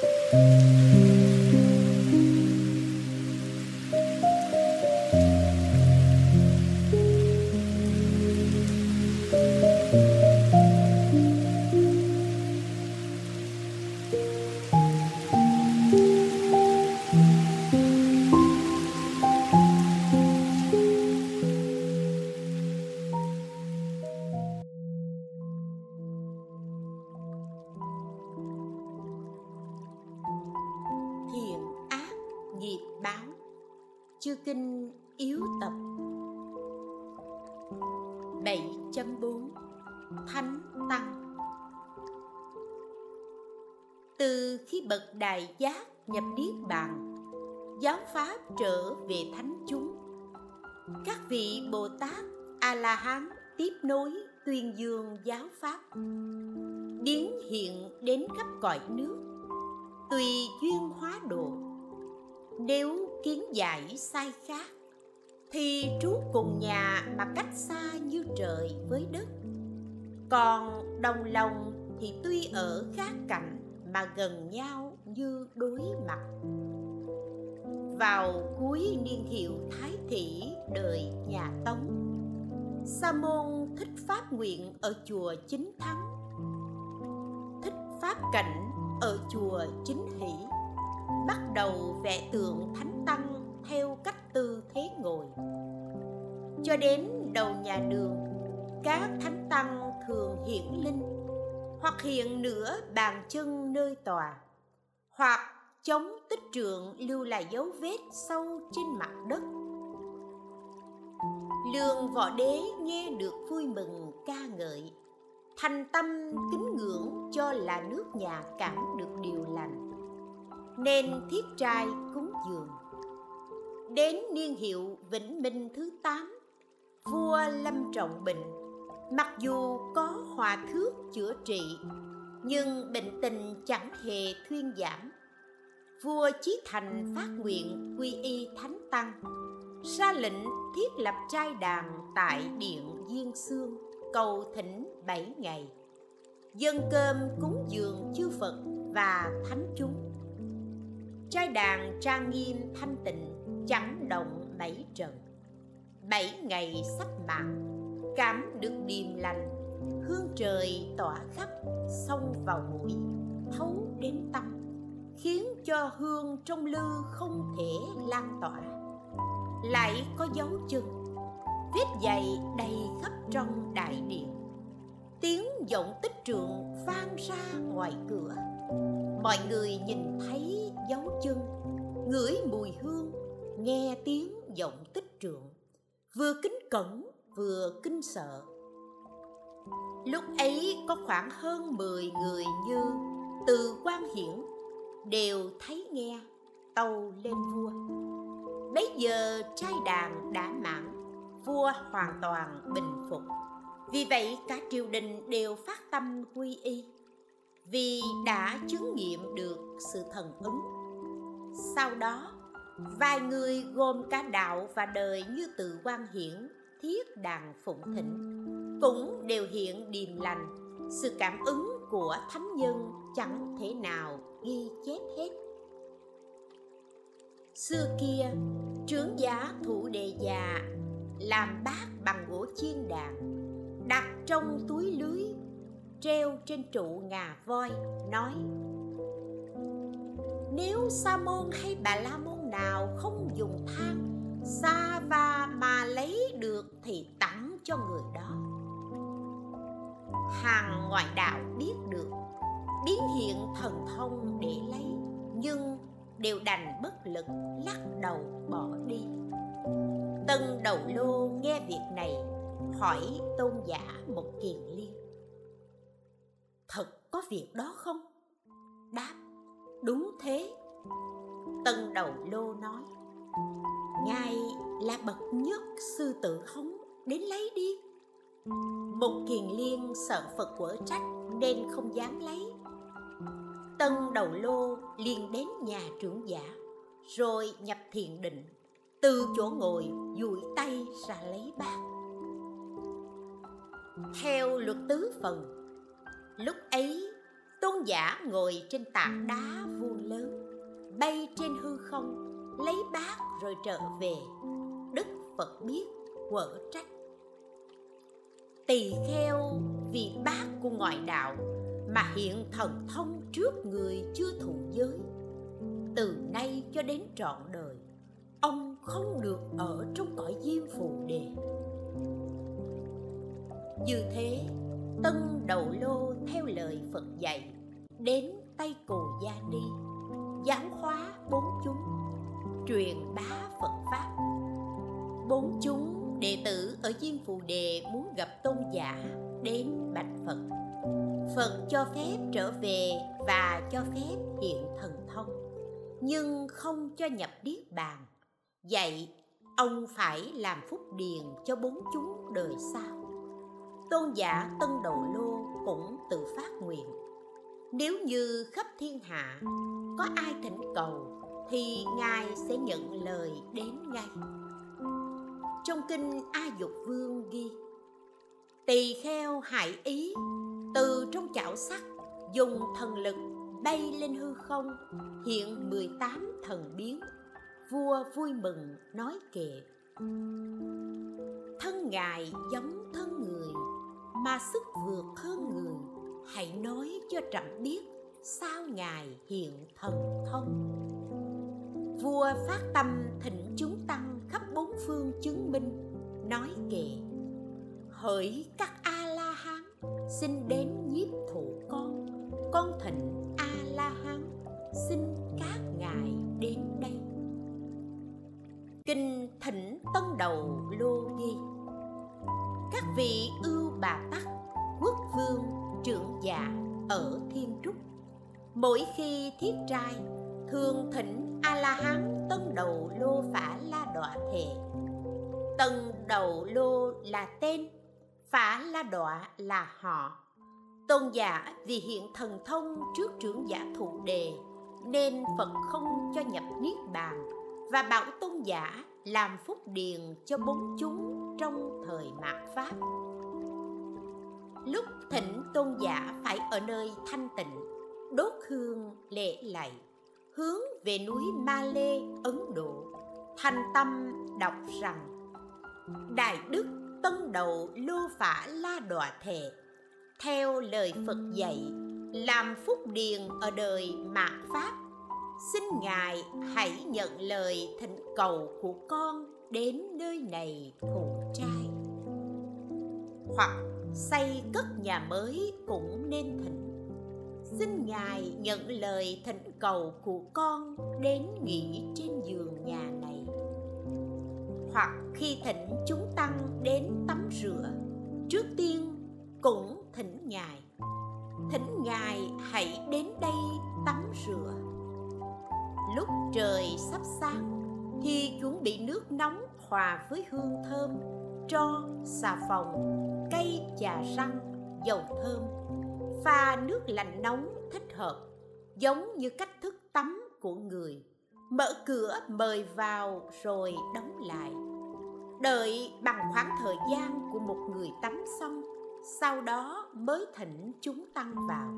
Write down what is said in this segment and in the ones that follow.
Chư đại giác nhập Niết Bàn Giáo Pháp trở về thánh chúng. Các vị Bồ Tát A-la-hán tiếp nối tuyên dương giáo Pháp, Biến hiện đến khắp cõi nước, Tùy duyên hóa độ. Nếu kiến giải sai khác, thì trú cùng nhà mà cách xa như trời với đất. Còn đồng lòng thì tuy ở khác cảnh mà gần nhau như đối mặt. Vào cuối niên hiệu thái thị đời nhà tống, sa môn thích pháp nguyện ở chùa chính thắng, thích pháp cảnh ở chùa chính hỷ, bắt đầu vẽ tượng thánh tăng theo cách tư thế ngồi. Cho đến đầu nhà đường, các thánh tăng thường hiển linh hoặc hiện nửa bàn chân nơi tòa hoặc chống tích trượng lưu lại dấu vết sâu trên mặt đất. Lương võ đế nghe được vui mừng, ca ngợi. Thành tâm kính ngưỡng cho là nước nhà cảm được điều lành. Nên thiết trai cúng dường. Đến niên hiệu vĩnh minh thứ tám, vua lâm trọng bệnh mặc dù có hòa thước chữa trị nhưng bệnh tình chẳng hề thuyên giảm. Vua chí thành phát nguyện quy y thánh tăng, ra lệnh thiết lập trai đàn tại điện diên xương, cầu thỉnh bảy ngày. Dân cơm cúng dường chư phật và thánh chúng. Trai đàn trang nghiêm thanh tịnh chẳng động bảy trận. Bảy ngày sắp mạng, cảm được điềm lành hương trời tỏa khắp, xông vào mũi thấu đến tâm, khiến cho hương trong lư không thể lan tỏa. Lại có dấu chân, vết dày đầy khắp trong đại điện. Tiếng vọng tích trượng vang ra ngoài cửa. Mọi người nhìn thấy dấu chân, ngửi mùi hương, nghe tiếng giọng tích trượng vừa kính cẩn, vừa kinh sợ lúc ấy có khoảng hơn 10 người như từ quan hiển đều thấy nghe, tâu lên vua. Bây giờ trai đàn đã mãn, vua hoàn toàn bình phục. Vì vậy cả triều đình đều phát tâm quy y, vì đã chứng nghiệm được sự thần ứng. Sau đó, vài người gồm cả đạo và đời như từ quan hiển, thiết đàn phụng thịnh cũng đều hiện điềm lành. Sự cảm ứng của thánh nhân chẳng thể nào ghi chép hết. Xưa kia, trướng giá thủ đề già, làm bát bằng gỗ chiên đàn, đặt trong túi lưới, treo trên trụ ngà voi, nói, nếu sa môn hay bà la môn nào không dùng than, sa va mà lấy được thì tặng cho người đó hàng ngoại đạo biết được biến hiện thần thông để lấy, nhưng đều đành bất lực, lắc đầu bỏ đi. Tân đầu lô nghe việc này, hỏi tôn giả một kiền liên. Thật có việc đó không? Đáp, đúng thế. Tân đầu lô nói, ngài là bậc nhất sư tử hống đến lấy đi một kiền liên sợ phật quở trách nên không dám lấy. Tân đầu lô liền đến nhà trưởng giả, rồi nhập thiền định. Từ chỗ ngồi, duỗi tay ra lấy bát. Theo luật tứ phần, lúc ấy, tôn giả ngồi trên tảng đá vuông lớn, bay trên hư không, lấy bát rồi trở về. Đức phật biết quở trách tỳ kheo vì bác của ngoại đạo mà hiện thần thông trước người chưa thụ giới. Từ nay cho đến trọn đời, ông không được ở trong cõi diêm phù đề. Như thế, tân đầu lô theo lời phật dạy, đến tay cù gia ni giáo hóa bốn chúng, truyền bá phật pháp. Bốn chúng đệ tử ở diêm phù đề muốn gặp tôn giả đến bạch phật. Phật cho phép trở về và cho phép hiện thần thông, nhưng không cho nhập niết bàn. Vậy, ông phải làm phúc điền cho bốn chúng đời sau. Tôn giả tân đầu lô cũng tự phát nguyện. Nếu như khắp thiên hạ có ai thỉnh cầu, thì ngài sẽ nhận lời đến ngay trong kinh a dục vương ghi, tỳ kheo hại ý, từ trong chảo sắt dùng thần lực bay lên hư không, hiện 18 thần biến. Vua vui mừng nói kệ, thân ngài giống thân người, mà sức vượt hơn người, hãy nói cho trẫm biết sao ngài hiện thần thông vua phát tâm thỉnh chúng tăng khắp bốn phương chứng minh, nói kệ, hỡi các a la hán xin đến nhiếp thủ con. Con thịnh a la hán xin các ngài đến đây. Kinh thỉnh tân đầu lô ghi các vị ưu bà tắc, quốc vương, trưởng giả ở thiên trúc, mỗi khi thiết trai thường thỉnh a la hán tân đầu lô phả la đọa thệ. Tân đầu lô là tên, phả la đọa là họ. Tôn giả vì hiện thần thông trước trưởng giả thụ đề, nên phật không cho nhập niết bàn, và bảo tôn giả làm phúc điền cho bốn chúng trong thời mạt pháp. Lúc thỉnh tôn giả phải ở nơi thanh tịnh, đốt hương lễ lạy hướng về núi ma lê ấn độ. Thành tâm đọc rằng đại đức tân đầu lô phả la đọa Thề, theo lời phật dạy làm phúc điền ở đời mạt pháp. Xin ngài hãy nhận lời thỉnh cầu của con đến nơi này thụ trai. Hoặc xây cất nhà mới cũng nên thỉnh xin ngài nhận lời thỉnh cầu của con đến nghỉ trên giường nhà này. Hoặc khi thỉnh chúng tăng đến tắm rửa, trước tiên cũng thỉnh ngài. Thỉnh ngài hãy đến đây tắm rửa. Lúc trời sắp sáng thì chuẩn bị nước nóng hòa với hương thơm tro xà phòng, cây trà răng, dầu thơm pha nước lạnh nóng thích hợp, giống như cách thức tắm của người. Mở cửa mời vào rồi đóng lại. Đợi bằng khoảng thời gian của một người tắm xong, sau đó mới thỉnh chúng tăng vào.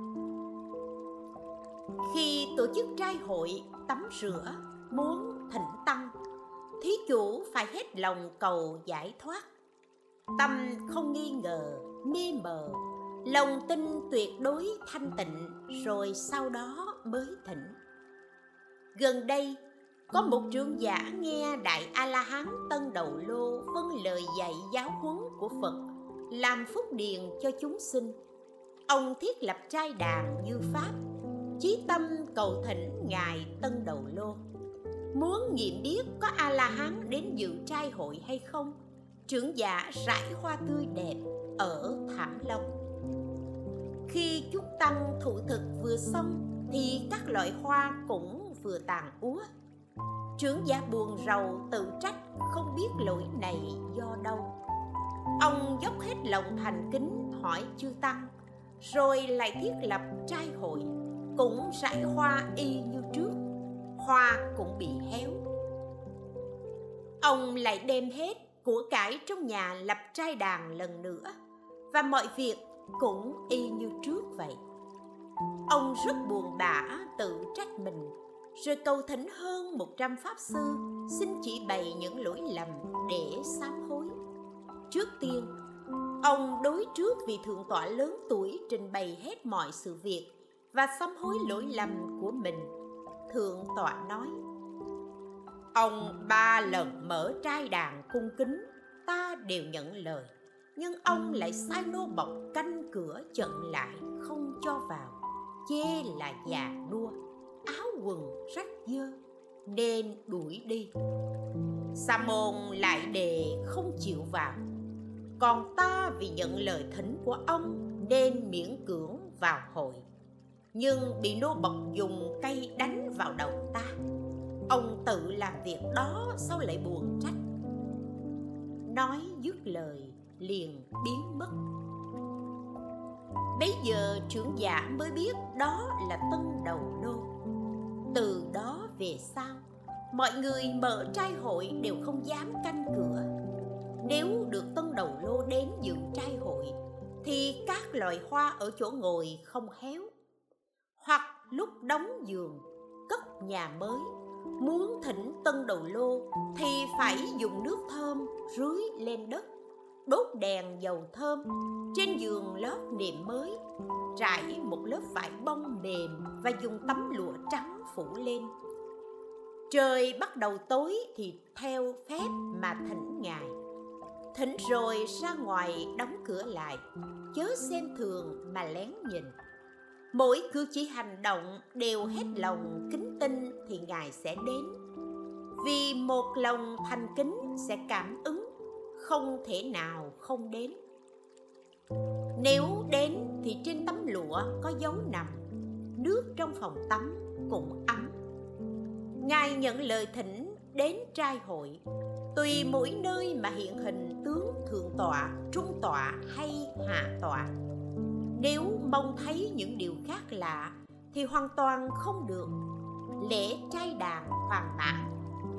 Khi tổ chức trai hội tắm rửa muốn thỉnh tăng, thí chủ phải hết lòng cầu giải thoát. Tâm không nghi ngờ, mê mờ lòng tin tuyệt đối thanh tịnh, rồi sau đó mới thỉnh. Gần đây, có một trưởng giả nghe đại a la hán tân đầu lô phân lời dạy giáo huấn của phật, làm phúc điền cho chúng sinh. Ông thiết lập trai đàn như pháp, chí tâm cầu thỉnh ngài tân đầu lô. Muốn nghiệm biết có a la hán đến dự trai hội hay không, trưởng giả rải hoa tươi đẹp ở thảm long khi chúng tăng thụ thực vừa xong, thì các loại hoa cũng vừa tàn úa. Trưởng giả buồn rầu tự trách, không biết lỗi này do đâu. Ông dốc hết lòng thành kính hỏi chư tăng, rồi lại thiết lập trai hội, cũng rải hoa y như trước, hoa cũng bị héo. Ông lại đem hết của cải trong nhà lập trai đàn lần nữa, và mọi việc cũng y như trước vậy ông rất buồn bã tự trách mình rồi cầu thỉnh hơn 100 pháp sư xin chỉ bày những lỗi lầm để sám hối. Trước tiên, ông đối trước vị thượng tọa lớn tuổi trình bày hết mọi sự việc và sám hối lỗi lầm của mình. Thượng tọa nói: Ông ba lần mở trai đàn cung kính, ta đều nhận lời, nhưng ông lại sai nô bọc canh cửa chận lại không cho vào, chê là già nua áo quần rách dơ nên đuổi đi. Sa môn lại đề không chịu vào. Còn ta vì nhận lời thỉnh của ông nên miễn cưỡng vào hội. Nhưng bị nô bộc dùng cây đánh vào đầu ta. Ông tự làm việc đó sao lại buồn trách? Nói dứt lời liền biến mất. Bấy giờ trưởng giả mới biết đó là tân đầu lô từ đó về sau, mọi người mở trai hội đều không dám canh cửa. Nếu được tân đầu lô đến dự trai hội, thì các loài hoa ở chỗ ngồi không héo hoặc lúc đóng giường, cất nhà mới, muốn thỉnh tân đầu lô thì phải dùng nước thơm rưới lên đất đốt đèn dầu thơm trên giường lót nệm mới, trải một lớp vải bông mềm và dùng tấm lụa trắng phủ lên. Trời bắt đầu tối thì theo phép mà thỉnh ngài. Thỉnh rồi ra ngoài đóng cửa lại, chớ xem thường mà lén nhìn. Mỗi cử chỉ hành động đều hết lòng kính tin thì ngài sẽ đến. Vì một lòng thành kính sẽ cảm ứng không thể nào không đến. Nếu đến thì trên tấm lụa có dấu nằm, nước trong phòng tắm cũng ấm. Ngài nhận lời thỉnh đến trai hội, tùy mỗi nơi mà hiện hình tướng thượng tọa, trung tọa hay hạ tọa. Nếu mong thấy những điều khác lạ thì hoàn toàn không được. Lễ trai đàn hoàn mãn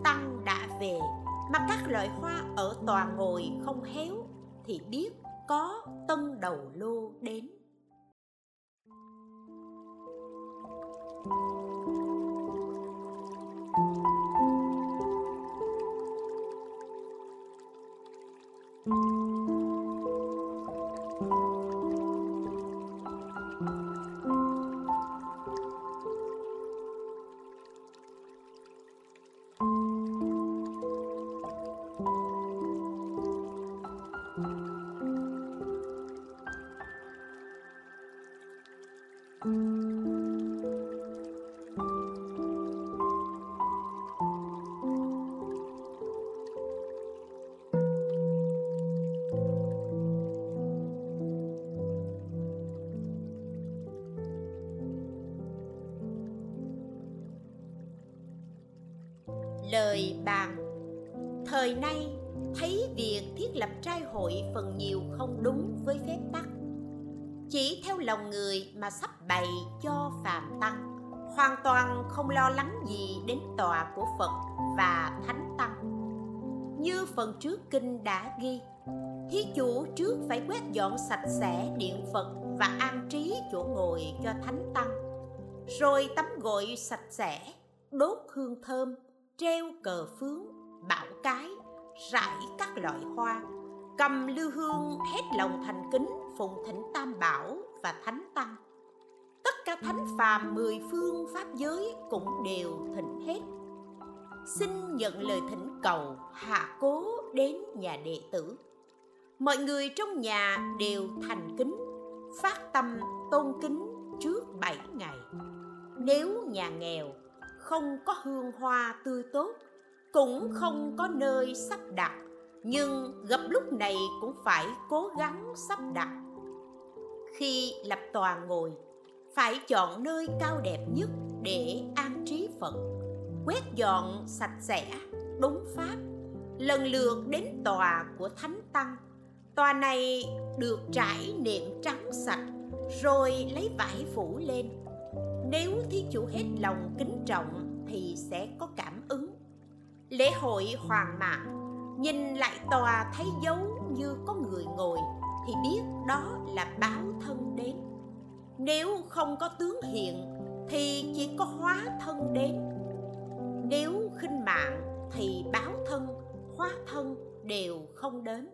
tăng đã về mà các loại hoa ở tòa ngồi không héo thì biết có tân đầu lô đến. Lời bàn thời nay thấy việc thiết lập trai hội phần nhiều không đúng với phép tắc. Chỉ theo lòng người mà sắp bày cho phàm tăng, hoàn toàn không lo lắng gì đến tòa của phật và thánh tăng. Như phần trước kinh đã ghi, thí chủ trước phải quét dọn sạch sẽ điện phật và an trí chỗ ngồi cho thánh tăng, rồi tắm gội sạch sẽ, đốt hương thơm treo cờ phướng, bảo cái, rải các loại hoa, cầm lưu hương hết lòng thành kính phụng thỉnh tam bảo và thánh tăng. Tất cả thánh phàm mười phương pháp giới cũng đều thỉnh hết. Xin nhận lời thỉnh cầu hạ cố đến nhà đệ tử. Mọi người trong nhà đều thành kính, phát tâm tôn kính trước bảy ngày. Nếu nhà nghèo không có hương hoa tươi tốt, cũng không có nơi sắp đặt, nhưng gặp lúc này cũng phải cố gắng sắp đặt. Khi lập tòa ngồi, phải chọn nơi cao đẹp nhất để an trí phật, quét dọn sạch sẽ, đúng pháp. Lần lượt đến tòa của thánh tăng, tòa này được trải nệm trắng sạch, rồi lấy vải phủ lên nếu thí chủ hết lòng kính trọng thì sẽ có cảm ứng. Lễ hội hoàng mãn nhìn lại tòa thấy dấu như có người ngồi, thì biết đó là báo thân đến. Nếu không có tướng hiện thì chỉ có hóa thân đến. Nếu khinh mạng, thì báo thân, hóa thân đều không đến.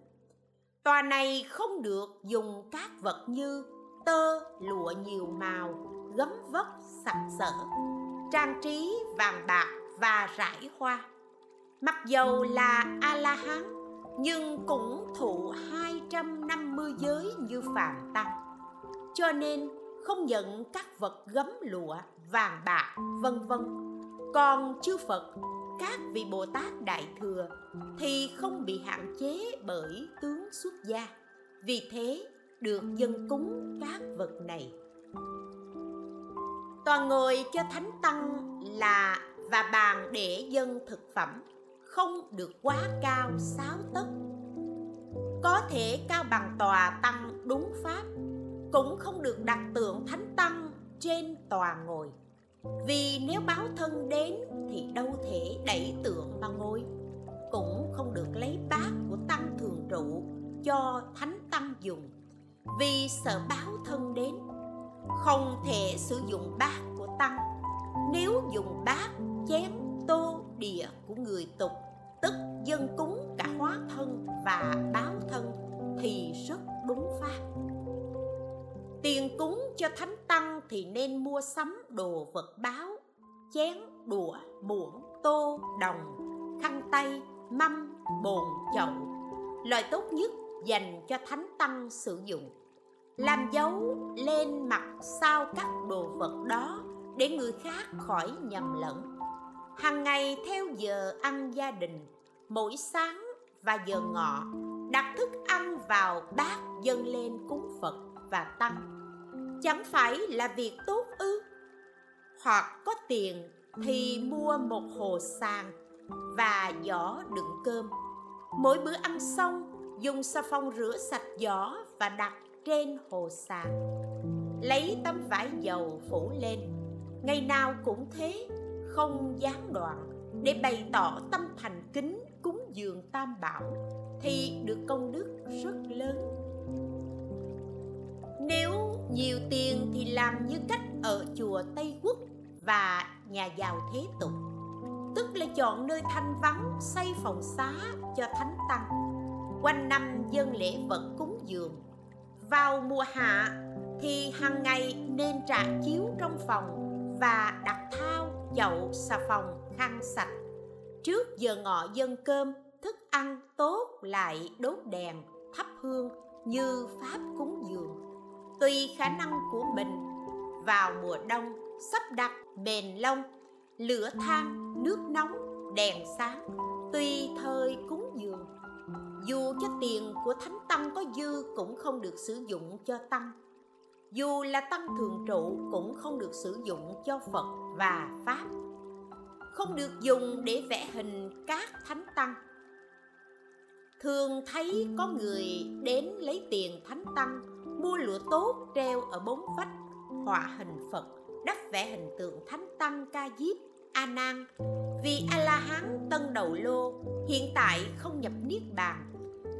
Tòa này không được dùng các vật như tơ, lụa, nhiều màu, gấm vóc sặc sỡ, trang trí vàng bạc và rải hoa. Mặc dầu là a la hán nhưng cũng thụ 250 giới như phàm tăng. Cho nên không nhận các vật gấm lụa, vàng bạc, vân vân. Còn chư phật, các vị bồ tát đại thừa thì không bị hạn chế bởi tướng xuất gia. Vì thế, được dân cúng các vật này toàn ngồi cho thánh tăng là và bàn để dân thực phẩm, không được quá cao sáu tấc. Có thể cao bằng tòa tăng đúng pháp, cũng không được đặt tượng thánh tăng trên tòa ngồi. Vì nếu báo thân đến thì đâu thể đẩy tượng mà ngồi, cũng không được lấy bát của tăng thường trụ cho thánh tăng dùng. Vì sợ báo thân đến không thể sử dụng bát của tăng nếu dùng bát chén tô địa của người tục, tức dân cúng cả hóa thân và báo thân, thì rất đúng pháp. Tiền cúng cho thánh tăng thì nên mua sắm đồ vật báo, chén, đũa, muỗng, tô, đồng, khăn tay, mâm, bồn, chậu. Loại tốt nhất dành cho thánh tăng sử dụng làm dấu lên mặt sau các đồ vật đó để người khác khỏi nhầm lẫn. Hàng ngày theo giờ ăn gia đình, mỗi sáng và giờ ngọ, đặt thức ăn vào bát dâng lên cúng phật và tăng. Chẳng phải là việc tốt ư? Hoặc có tiền thì mua một hồ sàng và giỏ đựng cơm. Mỗi bữa ăn xong, dùng xà phòng rửa sạch giỏ và đặt trên hồ xà lấy tấm vải dầu phủ lên. Ngày nào cũng thế, không gián đoạn. Để bày tỏ tâm thành kính cúng dường tam bảo, thì được công đức rất lớn. Nếu nhiều tiền thì làm như cách ở chùa Tây Quốc và nhà giàu thế tục. Tức là chọn nơi thanh vắng, xây phòng xá cho thánh tăng. Quanh năm dân lễ vật cúng dường vào mùa hạ thì hàng ngày nên trả chiếu trong phòng Và đặt thao, chậu, xà phòng, khăn sạch. Trước giờ ngọ dân cơm, thức ăn tốt lại đốt đèn, thắp hương như pháp cúng dường. Tùy khả năng của mình vào mùa đông sắp đặt bền lông lửa than nước nóng đèn sáng tùy thời cúng dường dù cho tiền của thánh tăng có dư cũng không được sử dụng cho tăng. Dù là tăng thường trụ cũng không được sử dụng cho phật và pháp. Không được dùng để vẽ hình các thánh tăng. Thường thấy có người đến lấy tiền thánh tăng, mua lụa tốt treo ở bốn vách, họa hình phật, đắp vẽ hình tượng thánh tăng ca diếp, a nan. Vì a la hán tân đầu lô, hiện tại không nhập niết bàn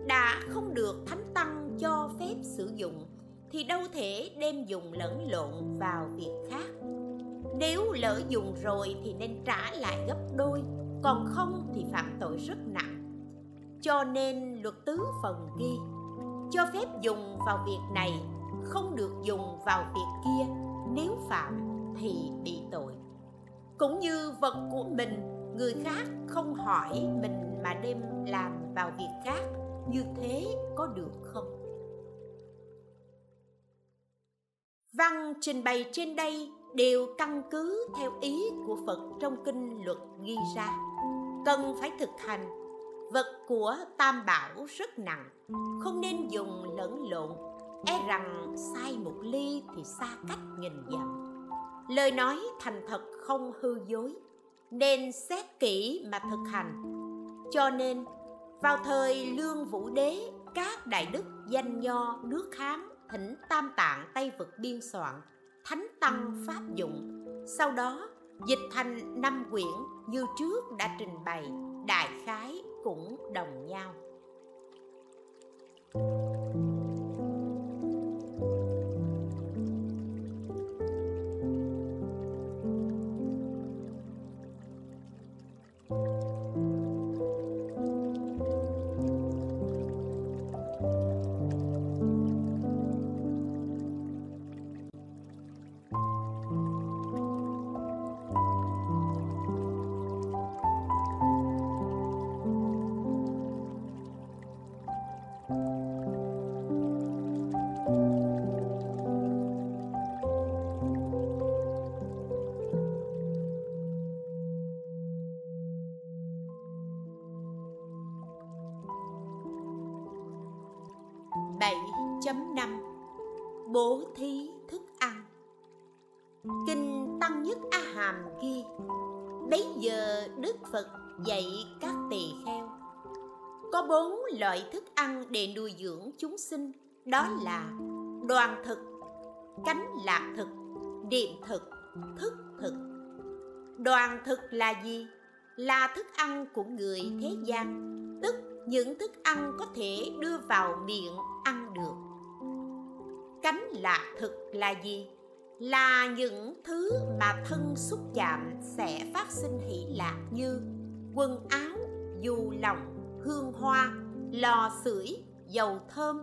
đã không được thánh tăng cho phép sử dụng, thì đâu thể đem dùng lẫn lộn vào việc khác. Nếu lỡ dùng rồi thì nên trả lại gấp đôi, còn không thì phạm tội rất nặng. Cho nên luật tứ phần ghi, cho phép dùng vào việc này, không được dùng vào việc kia, nếu phạm thì bị tội. Cũng như vật của mình, người khác không hỏi mình mà đem làm vào việc khác như thế có được không? Văn trình bày trên đây đều căn cứ theo ý của phật trong kinh luật ghi ra. Cần phải thực hành. Vật của tam bảo rất nặng, không nên dùng lẫn lộn. E rằng sai một ly thì xa cách nghìn dặm. Lời nói thành thật không hư dối, nên xét kỹ mà thực hành. Cho nên vào thời lương vũ đế, các đại đức danh nho, nước hán, thỉnh tam tạng, tây vực biên soạn, thánh tăng pháp dụng. Sau đó, dịch thành năm quyển như trước đã trình bày, đại khái cũng đồng nhau. 1.5 dạy các tỳ kheo Có bốn loại thức ăn để nuôi dưỡng chúng sinh Đó là đoàn thực, cánh lạc thực, niệm thực, thức thực. Đoàn thực là gì? Là thức ăn của người thế gian Tức những thức ăn có thể đưa vào miệng ăn được. Cánh lạc thực là gì? Là những thứ mà thân xúc chạm sẽ phát sinh hỷ lạc như quần áo, dù lòng hương hoa, lò sưởi, dầu thơm,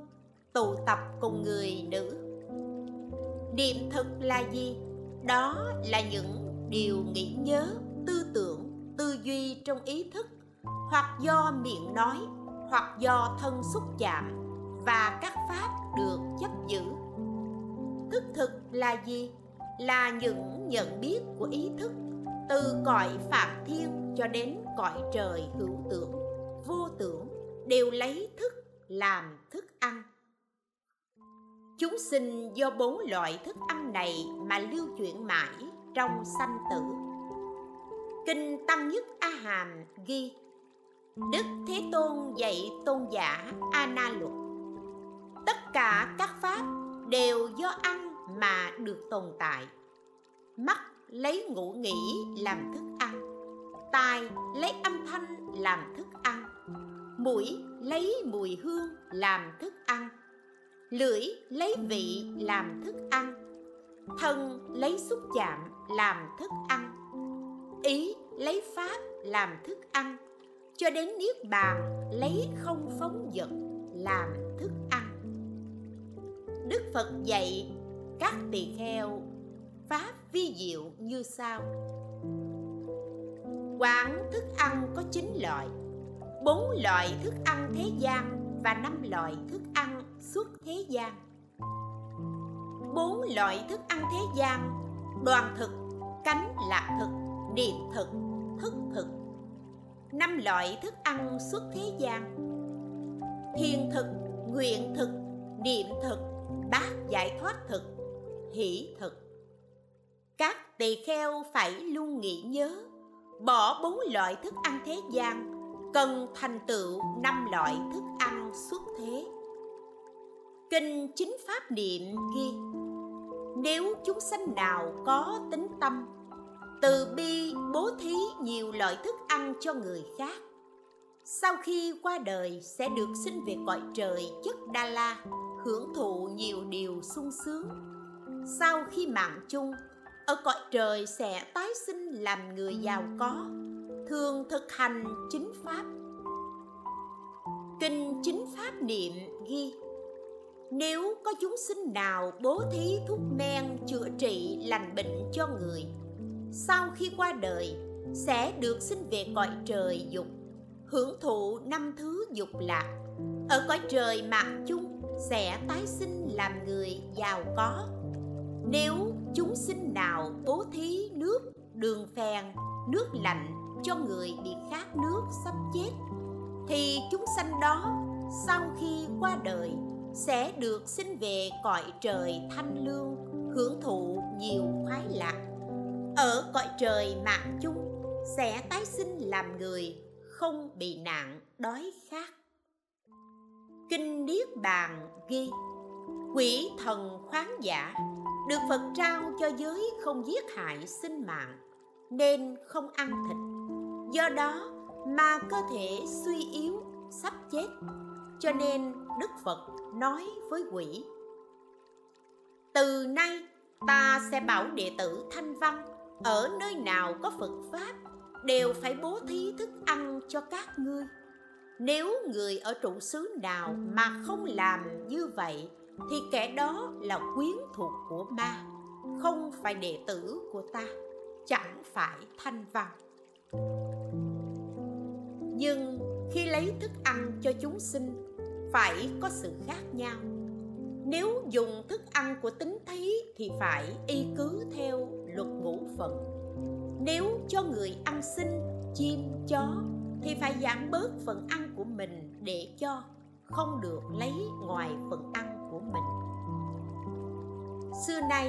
tụ tập cùng người nữ. Niệm thực là gì? Đó là những điều nghĩ nhớ, tư tưởng, tư duy trong ý thức, hoặc do miệng nói, hoặc do thân xúc chạm và các pháp được chấp giữ. Thức thực là gì? Là những nhận biết của ý thức từ cõi phạm thiên cho đến cõi trời hữu tưởng, vô tưởng đều lấy thức làm thức ăn. Chúng sinh do bốn loại thức ăn này mà lưu chuyển mãi trong sanh tử. Kinh tăng nhất a hàm ghi, đức thế tôn dạy tôn giả a na luật tất cả các pháp đều do ăn mà được tồn tại, mắt lấy ngũ nghĩ làm thức ăn tai lấy âm thanh làm thức ăn. Mũi lấy mùi hương làm thức ăn. Lưỡi lấy vị làm thức ăn. Thân lấy xúc chạm làm thức ăn. Ý lấy pháp làm thức ăn. Cho đến niết bàn lấy không phóng dật làm thức ăn. Đức phật dạy các tỳ kheo pháp vi diệu như sau quán thức ăn có chín loại. Bốn loại thức ăn thế gian và năm loại thức ăn xuất thế gian. Bốn loại thức ăn thế gian, đoàn thực, cánh lạc thực niệm thực, thức thực. Năm loại thức ăn xuất thế gian thiền thực, nguyện thực, niệm thực, bát giải thoát thực, hỷ thực. Các tỳ kheo phải luôn nghĩ nhớ bỏ bốn loại thức ăn thế gian, cần thành tựu năm loại thức ăn xuất thế. Kinh chính pháp niệm ghi, nếu chúng sanh nào có tính tâm, từ bi bố thí nhiều loại thức ăn cho người khác, sau khi qua đời sẽ được sinh về cõi trời chất đa la, hưởng thụ nhiều điều sung sướng. Sau khi mạng chung ở cõi trời sẽ tái sinh làm người giàu có, thường thực hành chính pháp. Kinh chính pháp niệm ghi, nếu có chúng sinh nào bố thí thuốc men chữa trị lành bệnh cho người, sau khi qua đời sẽ được sinh về cõi trời dục. Hưởng thụ năm thứ dục lạc, ở cõi trời mạng chung sẽ tái sinh làm người giàu có nếu chúng sinh nào bố thí nước, đường phèn, nước lạnh cho người bị khát nước sắp chết, thì chúng sanh đó sau khi qua đời sẽ được sinh về cõi trời thanh lương, hưởng thụ nhiều khoái lạc. Ở cõi trời mạng chung sẽ tái sinh làm người không bị nạn đói khát. Kinh niết bàn ghi, quỷ thần khoáng giả được phật trao cho giới không giết hại sinh mạng, nên không ăn thịt. Do đó mà cơ thể suy yếu, sắp chết. Cho nên đức phật nói với quỷ, từ nay ta sẽ bảo đệ tử thanh văn ở nơi nào có phật pháp đều phải bố thí thức ăn cho các ngươi. Nếu người ở trụ xứ nào mà không làm như vậy thì kẻ đó là quyến thuộc của ma, không phải đệ tử của ta, chẳng phải thanh văn nhưng khi lấy thức ăn cho chúng sinh, phải có sự khác nhau. Nếu dùng thức ăn của tính thí thì phải y cứ theo luật ngũ phận nếu cho người ăn sinh chim, chó thì phải giảm bớt phần ăn của mình để cho không được lấy ngoài phần ăn của mình. Xưa nay,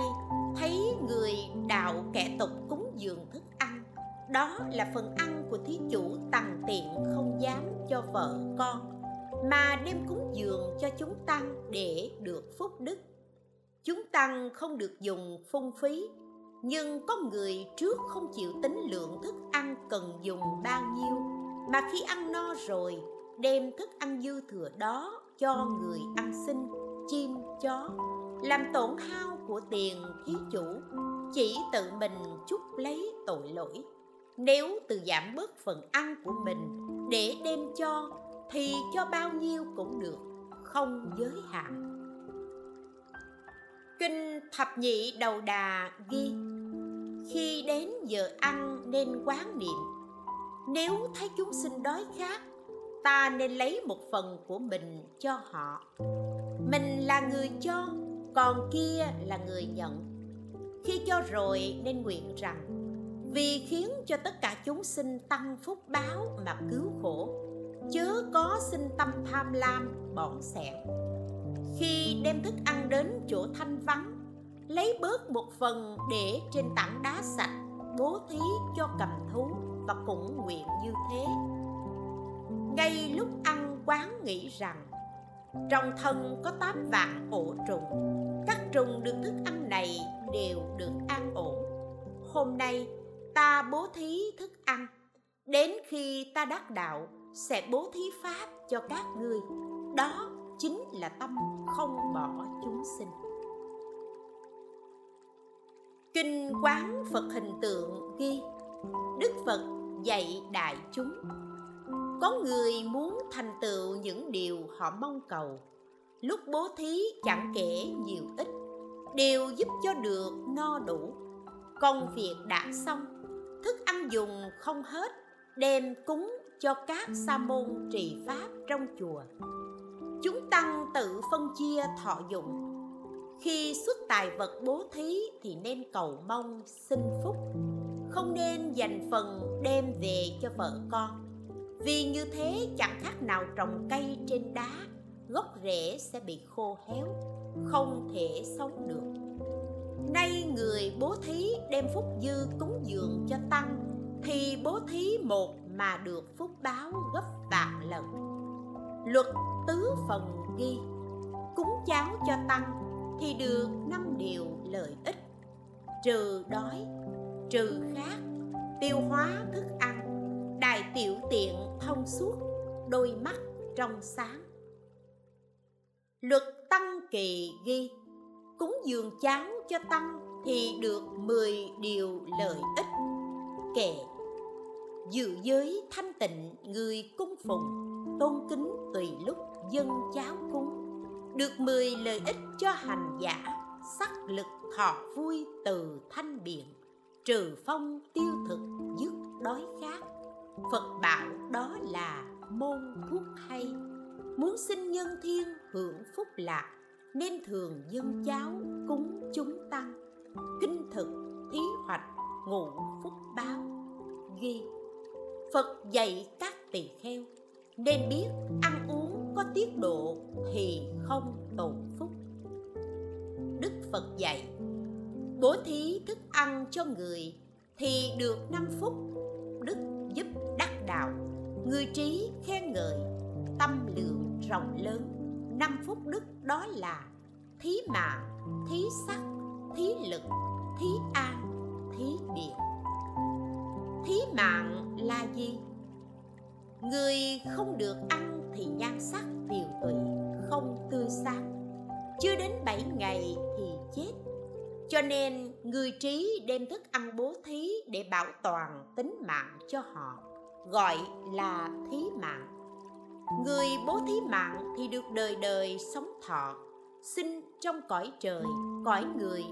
thấy người đạo kẻ tục cúng dường thức ăn, đó là phần ăn của thí chủ tằng tiện không dám cho vợ con, mà đem cúng dường cho chúng tăng để được phúc đức. Chúng tăng không được dùng phung phí, nhưng có người trước không chịu tính lượng thức ăn cần dùng bao nhiêu, mà khi ăn no rồi, đem thức ăn dư thừa đó cho người ăn xin chim chó, làm tổn hao của tiền thí chủ, chỉ tự mình chút lấy tội lỗi. Nếu từ giảm bớt phần ăn của mình để đem cho, thì cho bao nhiêu cũng được, không giới hạn. Kinh thập nhị đầu đà ghi, khi đến giờ ăn nên quán niệm. Nếu thấy chúng sinh đói khát, ta nên lấy một phần của mình cho họ mình là người cho, còn kia là người nhận. Khi cho rồi nên nguyện rằng, vì khiến cho tất cả chúng sinh tăng phúc báo mà cứu khổ, chớ có sinh tâm tham lam bọn sẹo khi đem thức ăn đến chỗ thanh vắng, lấy bớt một phần để trên tảng đá sạch, bố thí cho cầm thú và cũng nguyện như thế. Ngay lúc ăn quán nghĩ rằng trong thân có tám vạn ổ trùng, các trùng được thức ăn này đều được an ổn. Hôm nay ta bố thí thức ăn, đến khi ta đắc đạo, sẽ bố thí pháp cho các ngươi. Đó chính là tâm không bỏ chúng sinh. Kinh quán phật hình tượng ghi, đức phật dạy đại chúng có người muốn thành tựu những điều họ mong cầu. Lúc bố thí chẳng kể nhiều ít, đều giúp cho được no đủ. Công việc đã xong, thức ăn dùng không hết, đem cúng cho các sa môn trì pháp trong chùa. Chúng tăng tự phân chia thọ dụng. Khi xuất tài vật bố thí thì nên cầu mong, xin phúc. Không nên dành phần đem về cho vợ con vì như thế, chẳng khác nào trồng cây trên đá, gốc rễ sẽ bị khô héo, không thể sống được. Nay người bố thí đem phúc dư cúng dường cho tăng, thì bố thí một mà được phúc báo gấp vạn lần. Luật tứ phần ghi, cúng cháo cho tăng thì được năm điều lợi ích. Trừ đói, trừ khát, tiêu hóa thức ăn tiểu tiện thông suốt, đôi mắt trong sáng. Luật tăng kỳ ghi, cúng dường cháo cho tăng thì được 10 điều lợi ích. Kệ, dự giới thanh tịnh người cung phụng, tôn kính tùy lúc dân cháo cúng, được 10 lợi ích cho hành giả, sắc lực thọ vui từ thanh biện, trừ phong tiêu thực dứt đói khát phật bảo đó là môn thuốc hay. Muốn sinh nhân thiên hưởng phúc lạc, nên thường dân cháo cúng chúng tăng. Kinh thực thí hoạch ngụ phúc báo. Ghi, phật dạy các tỳ kheo, nên biết ăn uống có tiết độ thì không tổn phúc. Đức phật dạy, bố thí thức ăn cho người thì được năm phút đạo. Người trí khen ngợi, tâm lượng rộng lớn. Năm phúc đức đó là thí mạng, thí sắc, thí lực, thí an, thí điện thí mạng là gì? Người không được ăn thì nhan sắc tiều tụy, không tươi sáng. Chưa đến 7 ngày thì chết. Cho nên người trí đem thức ăn bố thí để bảo toàn tính mạng cho họ gọi là thí mạng. Người bố thí mạng thì được đời đời sống thọ, sinh trong cõi trời, cõi người.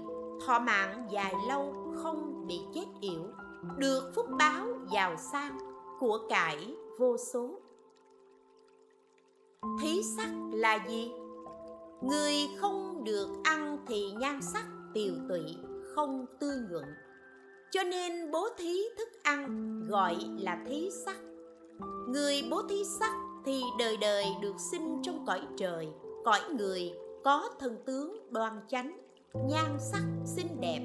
Thọ mạng dài lâu không bị chết yểu, được phúc báo giàu sang của cải vô số. Thí sắc là gì? Người không được ăn thì nhan sắc tiều tụy, không tươi nhuận cho nên bố thí thức ăn gọi là thí sắc. Người bố thí sắc thì đời đời được sinh trong cõi trời. Cõi người có thân tướng đoan chánh, nhan sắc xinh đẹp.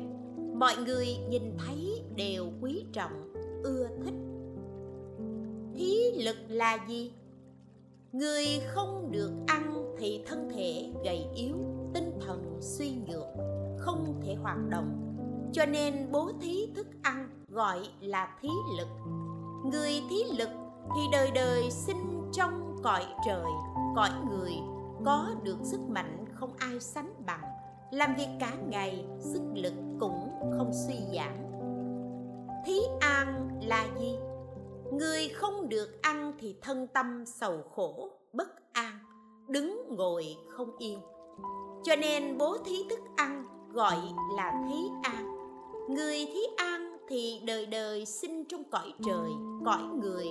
Mọi người nhìn thấy đều quý trọng, ưa thích. Thí lực là gì? Người không được ăn thì thân thể gầy yếu, tinh thần suy nhược, không thể hoạt động cho nên bố thí thức ăn gọi là thí lực. Người thí lực thì đời đời sinh trong cõi trời, cõi người, có được sức mạnh không ai sánh bằng. Làm việc cả ngày, sức lực cũng không suy giảm. Thí an là gì? Người không được ăn thì thân tâm sầu khổ, bất an, đứng ngồi không yên. Cho nên bố thí thức ăn gọi là thí an người thí an thì đời đời sinh trong cõi trời, cõi người,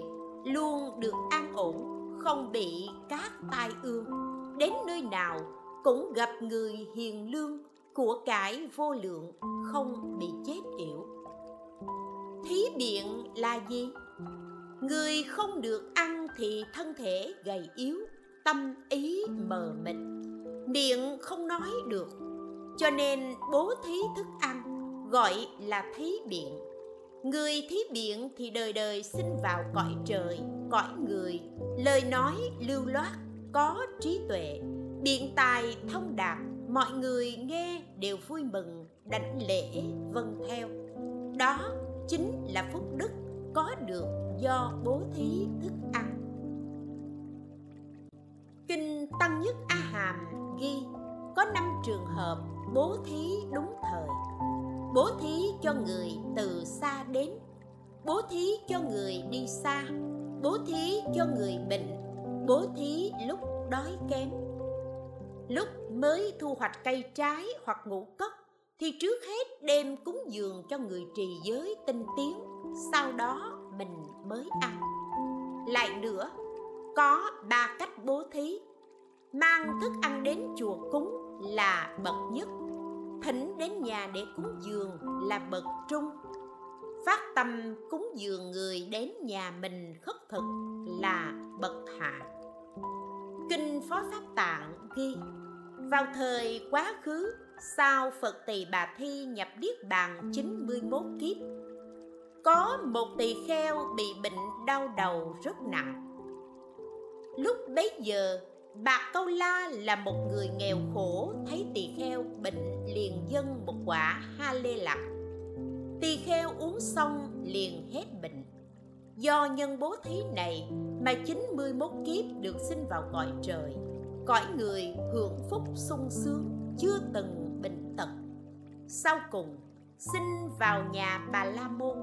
luôn được an ổn, không bị các tai ương. Đến nơi nào cũng gặp người hiền lương, của cải vô lượng, không bị chết yểu. Thí biện là gì? Người không được ăn thì thân thể gầy yếu, tâm ý mờ mịt, miệng không nói được. Cho nên bố thí thức ăn gọi là thí biện người thí biện thì đời đời sinh vào cõi trời, cõi người. Lời nói lưu loát, có trí tuệ. Biện tài thông đạt, mọi người nghe đều vui mừng, đảnh lễ vâng theo. Đó chính là phúc đức có được do bố thí thức ăn. Kinh tăng nhất a hàm ghi, có năm trường hợp bố thí cho người từ xa đến. Bố thí cho người đi xa. Bố thí cho người bệnh. Bố thí lúc đói kém. Lúc mới thu hoạch cây trái hoặc ngũ cốc, thì trước hết đem cúng dường cho người trì giới tinh tiến. Sau đó mình mới ăn. Lại nữa, có ba cách bố thí. Mang thức ăn đến chùa cúng là bậc nhất thỉnh đến nhà để cúng dường là bậc trung. Phát tâm cúng dường người đến nhà mình khất thực là bậc hạ. Kinh phó pháp tạng ghi, vào thời quá khứ, sau Phật Tỳ Bà Thi nhập Niết Bàn 91 kiếp, Có một tỳ kheo bị bệnh đau đầu rất nặng. Lúc bấy giờ Bà Câu La là một người nghèo khổ Thấy tỳ kheo bệnh liền dâng một quả ha lê lạc Tỳ kheo uống xong liền hết bệnh. Do nhân bố thí này mà 91 kiếp được sinh vào cõi trời Cõi người hưởng phúc sung sướng chưa từng bệnh tật. Sau cùng sinh vào nhà bà La Môn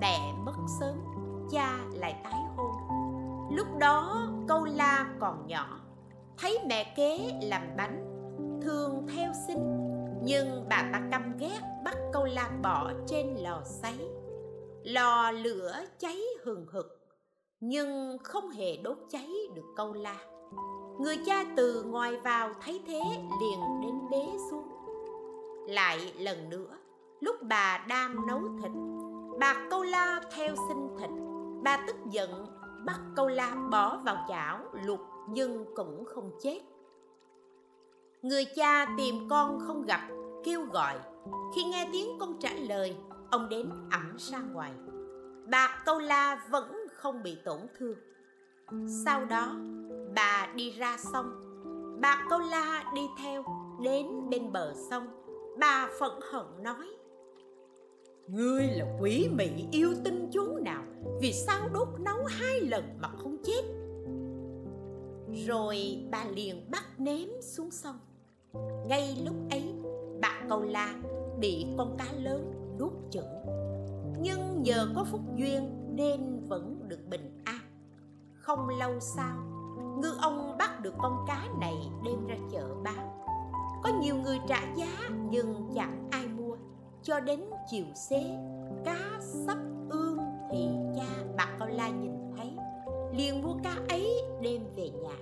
Mẹ mất sớm, cha lại tái hôn. Lúc đó câu la còn nhỏ thấy mẹ kế làm bánh thường theo xin, nhưng bà ta căm ghét bắt câu la bỏ trên lò sấy. Lò lửa cháy hừng hực, nhưng không hề đốt cháy được câu la. Người cha từ ngoài vào thấy thế liền đến bế xuống. Lại lần nữa, lúc bà đang nấu thịt, bà câu la theo xin thịt. Bà tức giận, bắt câu la bỏ vào chảo luộc nhưng cũng không chết. Người cha tìm con không gặp, kêu gọi. Khi nghe tiếng con trả lời, ông đến ẩm ra ngoài. Bà câu la vẫn không bị tổn thương. Sau đó, bà đi ra sông. Bà câu la đi theo, đến bên bờ sông. Bà phẫn hận nói, ngươi là quỷ mị yêu tinh chốn nào, vì sao đốt nấu hai lần mà không chết? Rồi bà liền bắt ném xuống sông. Ngay lúc ấy, bà cầu la bị con cá lớn đút chửng nhưng nhờ có phúc duyên nên vẫn được bình an. Không lâu sau, ngư ông bắt được con cá này đem ra chợ bán. Có nhiều người trả giá nhưng chẳng ai mua. Cho đến chiều xế, cá sắp ương thì cha bà câu la nhìn liền mua cá ấy đem về nhà.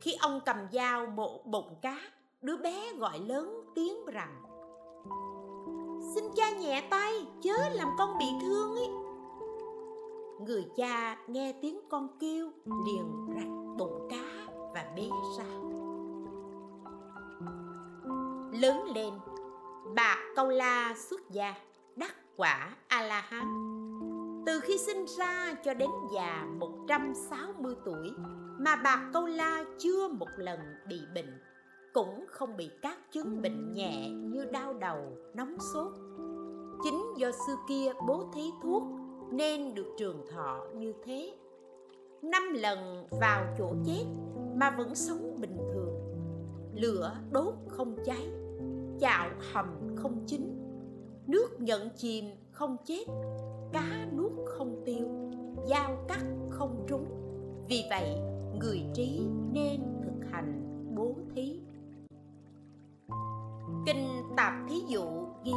Khi ông cầm dao mổ bụng cá, đứa bé gọi lớn tiếng rằng, xin cha nhẹ tay, chớ làm con bị thương ấy. Người cha nghe tiếng con kêu, liền rạch bụng cá và bế ra. Lớn lên, bà câu la xuất gia, đắc quả a la hán từ khi sinh ra cho đến già 160 tuổi mà bà câu la chưa một lần bị bệnh, cũng không bị các chứng bệnh nhẹ như đau đầu, nóng sốt. Chính do xưa kia bố thí thuốc nên được trường thọ như thế. Năm lần vào chỗ chết mà vẫn sống bình thường. Lửa đốt không cháy chạo hầm không chín, nước nhận chìm không chết cá nuốt không tiêu, dao cắt không trúng. Vì vậy, người trí nên thực hành bố thí. Kinh tạp thí dụ ghi,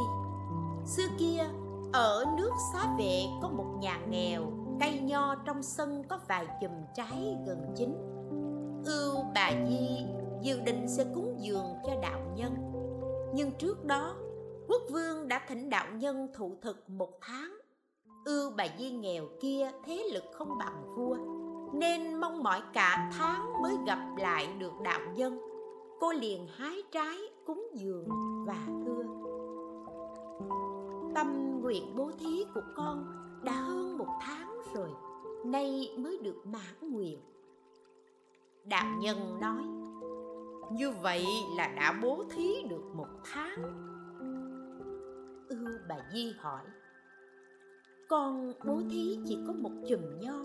xưa kia, ở nước xá vệ có một nhà nghèo, cây nho trong sân có vài chùm trái gần chín. Ưu bà di, dự định sẽ cúng dường cho đạo nhân. Nhưng trước đó, quốc vương đã thỉnh đạo nhân thụ thực một tháng ưu bà di nghèo kia thế lực không bằng vua, nên mong mỏi cả tháng mới gặp lại được đạo nhân. Cô liền hái trái cúng dường và thưa. Tâm nguyện bố thí của con đã hơn một tháng rồi, nay mới được mãn nguyện. Đạo nhân nói, như vậy là đã bố thí được một tháng. Ưu bà di hỏi con bố thí chỉ có một chùm nho,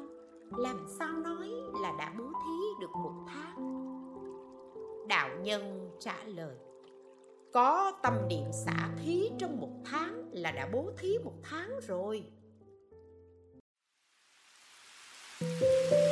làm sao nói là đã bố thí được một tháng? Đạo nhân trả lời, có tâm niệm xả thí trong một tháng là đã bố thí một tháng rồi. thank you